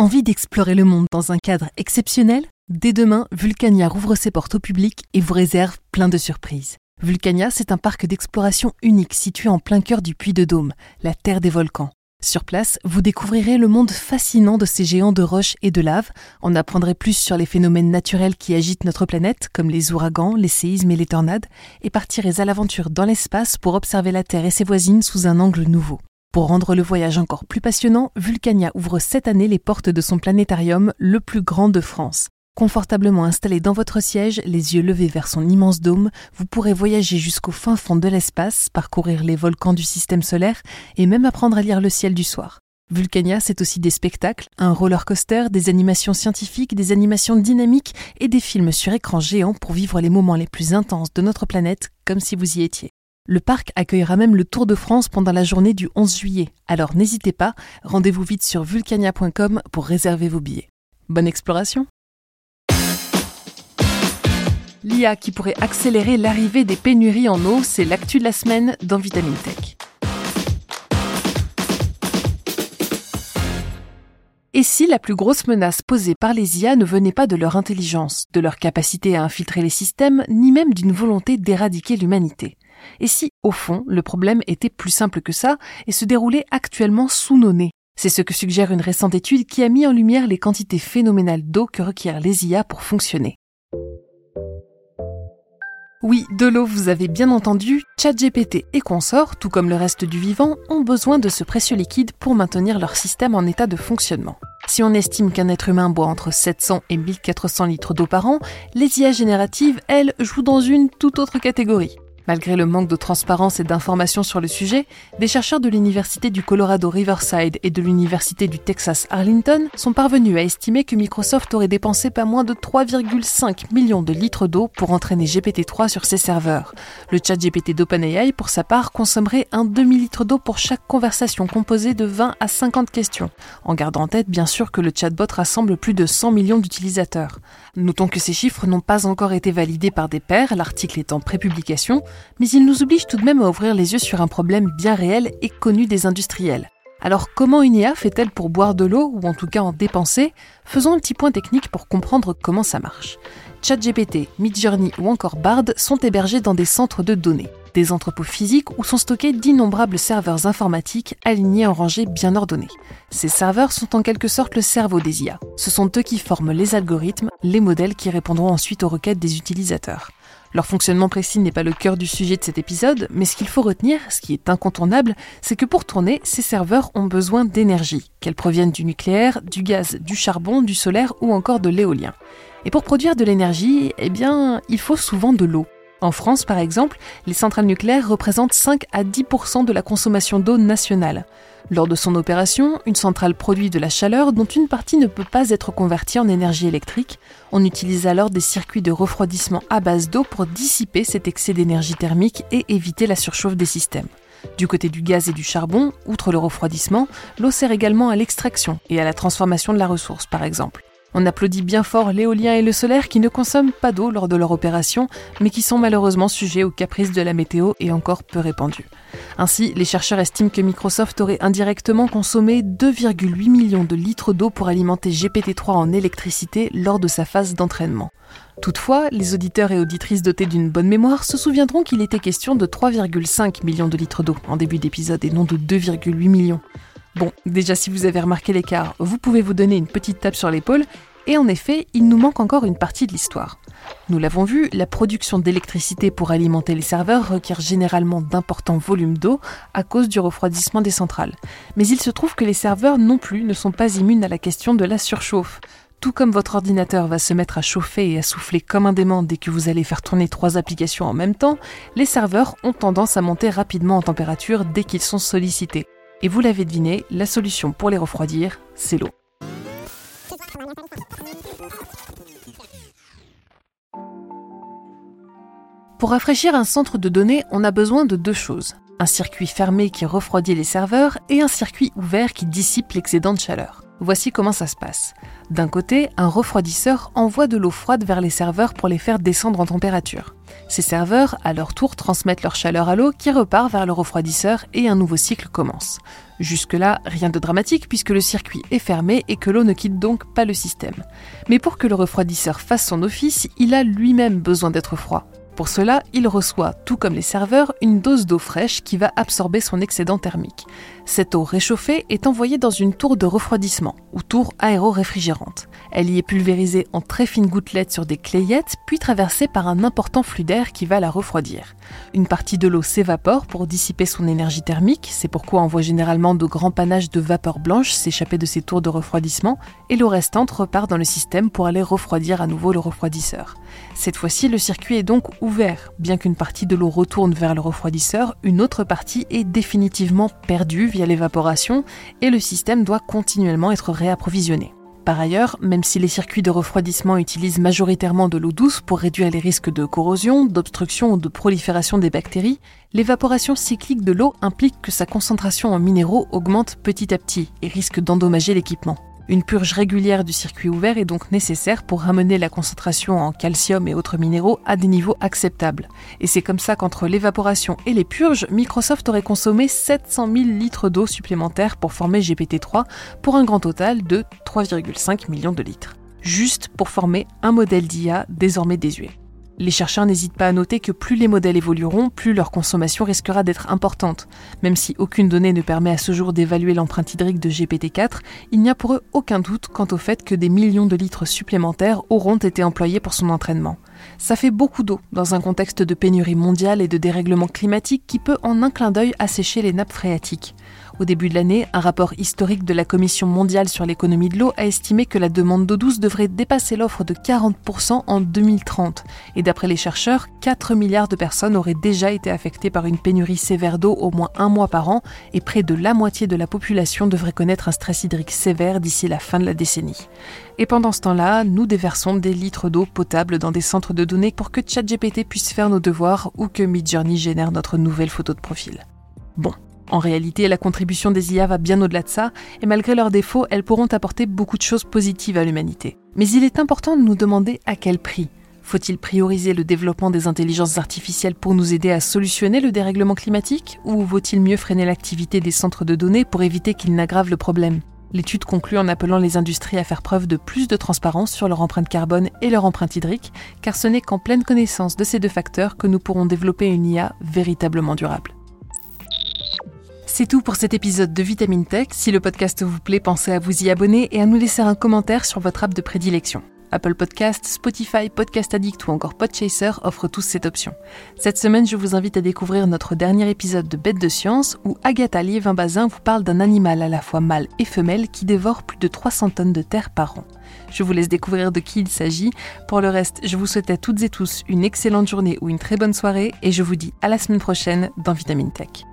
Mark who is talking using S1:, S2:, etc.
S1: Envie d'explorer le monde dans un cadre exceptionnel? Dès demain, Vulcania rouvre ses portes au public et vous réserve plein de surprises. Vulcania, c'est un parc d'exploration unique situé en plein cœur du Puy de Dôme, la terre des volcans. Sur place, vous découvrirez le monde fascinant de ces géants de roches et de lave, en apprendrez plus sur les phénomènes naturels qui agitent notre planète, comme les ouragans, les séismes et les tornades, et partirez à l'aventure dans l'espace pour observer la Terre et ses voisines sous un angle nouveau. Pour rendre le voyage encore plus passionnant, Vulcania ouvre cette année les portes de son planétarium, le plus grand de France. Confortablement installé dans votre siège, les yeux levés vers son immense dôme, vous pourrez voyager jusqu'au fin fond de l'espace, parcourir les volcans du système solaire et même apprendre à lire le ciel du soir. Vulcania, c'est aussi des spectacles, un roller coaster, des animations scientifiques, des animations dynamiques et des films sur écran géant pour vivre les moments les plus intenses de notre planète comme si vous y étiez. Le parc accueillera même le Tour de France pendant la journée du 11 juillet, alors n'hésitez pas, rendez-vous vite sur vulcania.com pour réserver vos billets. Bonne exploration L'IA qui pourrait accélérer l'arrivée des pénuries en eau, c'est l'actu de la semaine dans Vitamine Tech. Et si la plus grosse menace posée par les IA ne venait pas de leur intelligence, de leur capacité à infiltrer les systèmes, ni même d'une volonté d'éradiquer l'humanité? Et si, au fond, le problème était plus simple que ça et se déroulait actuellement sous nos nez? C'est ce que suggère une récente étude qui a mis en lumière les quantités phénoménales d'eau que requièrent les IA pour fonctionner. Oui, de l'eau, vous avez bien entendu, ChatGPT et consorts, tout comme le reste du vivant, ont besoin de ce précieux liquide pour maintenir leur système en état de fonctionnement. Si on estime qu'un être humain boit entre 700 et 1400 litres d'eau par an, les IA génératives, elles, jouent dans une toute autre catégorie. Malgré le manque de transparence et d'informations sur le sujet, des chercheurs de l'Université du Colorado Riverside et de l'Université du Texas Arlington sont parvenus à estimer que Microsoft aurait dépensé pas moins de 3,5 millions de litres d'eau pour entraîner GPT-3 sur ses serveurs. Le chat GPT d'OpenAI, pour sa part, consommerait un demi-litre d'eau pour chaque conversation composée de 20 à 50 questions, en gardant en tête bien sûr que le chatbot rassemble plus de 100 millions d'utilisateurs. Notons que ces chiffres n'ont pas encore été validés par des pairs, l'article étant prépublication, mais il nous oblige tout de même à ouvrir les yeux sur un problème bien réel et connu des industriels. Alors comment une IA fait-elle pour boire de l'eau, ou en tout cas en dépenser? Faisons un petit point technique pour comprendre comment ça marche. ChatGPT, Midjourney ou encore Bard sont hébergés dans des centres de données, des entrepôts physiques où sont stockés d'innombrables serveurs informatiques alignés en rangées bien ordonnées. Ces serveurs sont en quelque sorte le cerveau des IA. Ce sont eux qui forment les algorithmes, les modèles qui répondront ensuite aux requêtes des utilisateurs. Leur fonctionnement précis n'est pas le cœur du sujet de cet épisode, mais ce qu'il faut retenir, ce qui est incontournable, c'est que pour tourner, ces serveurs ont besoin d'énergie, qu'elle provienne du nucléaire, du gaz, du charbon, du solaire ou encore de l'éolien. Et pour produire de l'énergie, eh bien, il faut souvent de l'eau. En France, par exemple, les centrales nucléaires représentent 5 à 10% de la consommation d'eau nationale. Lors de son opération, une centrale produit de la chaleur dont une partie ne peut pas être convertie en énergie électrique. On utilise alors des circuits de refroidissement à base d'eau pour dissiper cet excès d'énergie thermique et éviter la surchauffe des systèmes. Du côté du gaz et du charbon, outre le refroidissement, l'eau sert également à l'extraction et à la transformation de la ressource, par exemple. On applaudit bien fort l'éolien et le solaire qui ne consomment pas d'eau lors de leur opération, mais qui sont malheureusement sujets aux caprices de la météo et encore peu répandus. Ainsi, les chercheurs estiment que Microsoft aurait indirectement consommé 2,8 millions de litres d'eau pour alimenter GPT-3 en électricité lors de sa phase d'entraînement. Toutefois, les auditeurs et auditrices dotés d'une bonne mémoire se souviendront qu'il était question de 3,5 millions de litres d'eau en début d'épisode et non de 2,8 millions. Bon, déjà si vous avez remarqué l'écart, vous pouvez vous donner une petite tape sur l'épaule, et en effet, il nous manque encore une partie de l'histoire. Nous l'avons vu, la production d'électricité pour alimenter les serveurs requiert généralement d'importants volumes d'eau à cause du refroidissement des centrales. Mais il se trouve que les serveurs non plus ne sont pas immunes à la question de la surchauffe. Tout comme votre ordinateur va se mettre à chauffer et à souffler comme un dément dès que vous allez faire tourner trois applications en même temps, les serveurs ont tendance à monter rapidement en température dès qu'ils sont sollicités. Et vous l'avez deviné, la solution pour les refroidir, c'est l'eau. Pour rafraîchir un centre de données, on a besoin de deux choses. Un circuit fermé qui refroidit les serveurs et un circuit ouvert qui dissipe l'excédent de chaleur. Voici comment ça se passe. D'un côté, un refroidisseur envoie de l'eau froide vers les serveurs pour les faire descendre en température. Ces serveurs, à leur tour, transmettent leur chaleur à l'eau qui repart vers le refroidisseur et un nouveau cycle commence. Jusque-là, rien de dramatique puisque le circuit est fermé et que l'eau ne quitte donc pas le système. Mais pour que le refroidisseur fasse son office, il a lui-même besoin d'être froid. Pour cela, il reçoit, tout comme les serveurs, une dose d'eau fraîche qui va absorber son excédent thermique. Cette eau réchauffée est envoyée dans une tour de refroidissement, ou tour aéro-réfrigérante. Elle y est pulvérisée en très fines gouttelettes sur des clayettes, puis traversée par un important flux d'air qui va la refroidir. Une partie de l'eau s'évapore pour dissiper son énergie thermique, c'est pourquoi on voit généralement de grands panaches de vapeur blanche s'échapper de ces tours de refroidissement, et l'eau restante repart dans le système pour aller refroidir à nouveau le refroidisseur. Cette fois-ci, le circuit est donc ouvert. Bien qu'une partie de l'eau retourne vers le refroidisseur, une autre partie est définitivement perdue via l'évaporation et le système doit continuellement être réapprovisionné. Par ailleurs, même si les circuits de refroidissement utilisent majoritairement de l'eau douce pour réduire les risques de corrosion, d'obstruction ou de prolifération des bactéries, l'évaporation cyclique de l'eau implique que sa concentration en minéraux augmente petit à petit et risque d'endommager l'équipement. Une purge régulière du circuit ouvert est donc nécessaire pour ramener la concentration en calcium et autres minéraux à des niveaux acceptables. Et c'est comme ça qu'entre l'évaporation et les purges, Microsoft aurait consommé 700 000 litres d'eau supplémentaire pour former GPT-3 pour un grand total de 3,5 millions de litres. Juste pour former un modèle d'IA désormais désuet. Les chercheurs n'hésitent pas à noter que plus les modèles évolueront, plus leur consommation risquera d'être importante. Même si aucune donnée ne permet à ce jour d'évaluer l'empreinte hydrique de GPT-4, il n'y a pour eux aucun doute quant au fait que des millions de litres supplémentaires auront été employés pour son entraînement. Ça fait beaucoup d'eau dans un contexte de pénurie mondiale et de dérèglement climatique qui peut en un clin d'œil assécher les nappes phréatiques. Au début de l'année, un rapport historique de la Commission mondiale sur l'économie de l'eau a estimé que la demande d'eau douce devrait dépasser l'offre de 40% en 2030. Et d'après les chercheurs, 4 milliards de personnes auraient déjà été affectées par une pénurie sévère d'eau au moins un mois par an, et près de la moitié de la population devrait connaître un stress hydrique sévère d'ici la fin de la décennie. Et pendant ce temps-là, nous déversons des litres d'eau potable dans des centres de données pour que ChatGPT puisse faire nos devoirs ou que Midjourney génère notre nouvelle photo de profil. Bon, en réalité, la contribution des IA va bien au-delà de ça, et malgré leurs défauts, elles pourront apporter beaucoup de choses positives à l'humanité. Mais il est important de nous demander à quel prix. Faut-il prioriser le développement des intelligences artificielles pour nous aider à solutionner le dérèglement climatique, ou vaut-il mieux freiner l'activité des centres de données pour éviter qu'ils n'aggravent le problème? L'étude conclut en appelant les industries à faire preuve de plus de transparence sur leur empreinte carbone et leur empreinte hydrique, car ce n'est qu'en pleine connaissance de ces deux facteurs que nous pourrons développer une IA véritablement durable. C'est tout pour cet épisode de Vitamine Tech. Si le podcast vous plaît, pensez à vous y abonner et à nous laisser un commentaire sur votre app de prédilection. Apple Podcast, Spotify, Podcast Addict ou encore Podchaser offrent tous cette option. Cette semaine, je vous invite à découvrir notre dernier épisode de Bête de science où Agatha Liévin-Bazin vous parle d'un animal à la fois mâle et femelle qui dévore plus de 300 tonnes de terre par an. Je vous laisse découvrir de qui il s'agit. Pour le reste, je vous souhaite à toutes et tous une excellente journée ou une très bonne soirée et je vous dis à la semaine prochaine dans Vitamine Tech.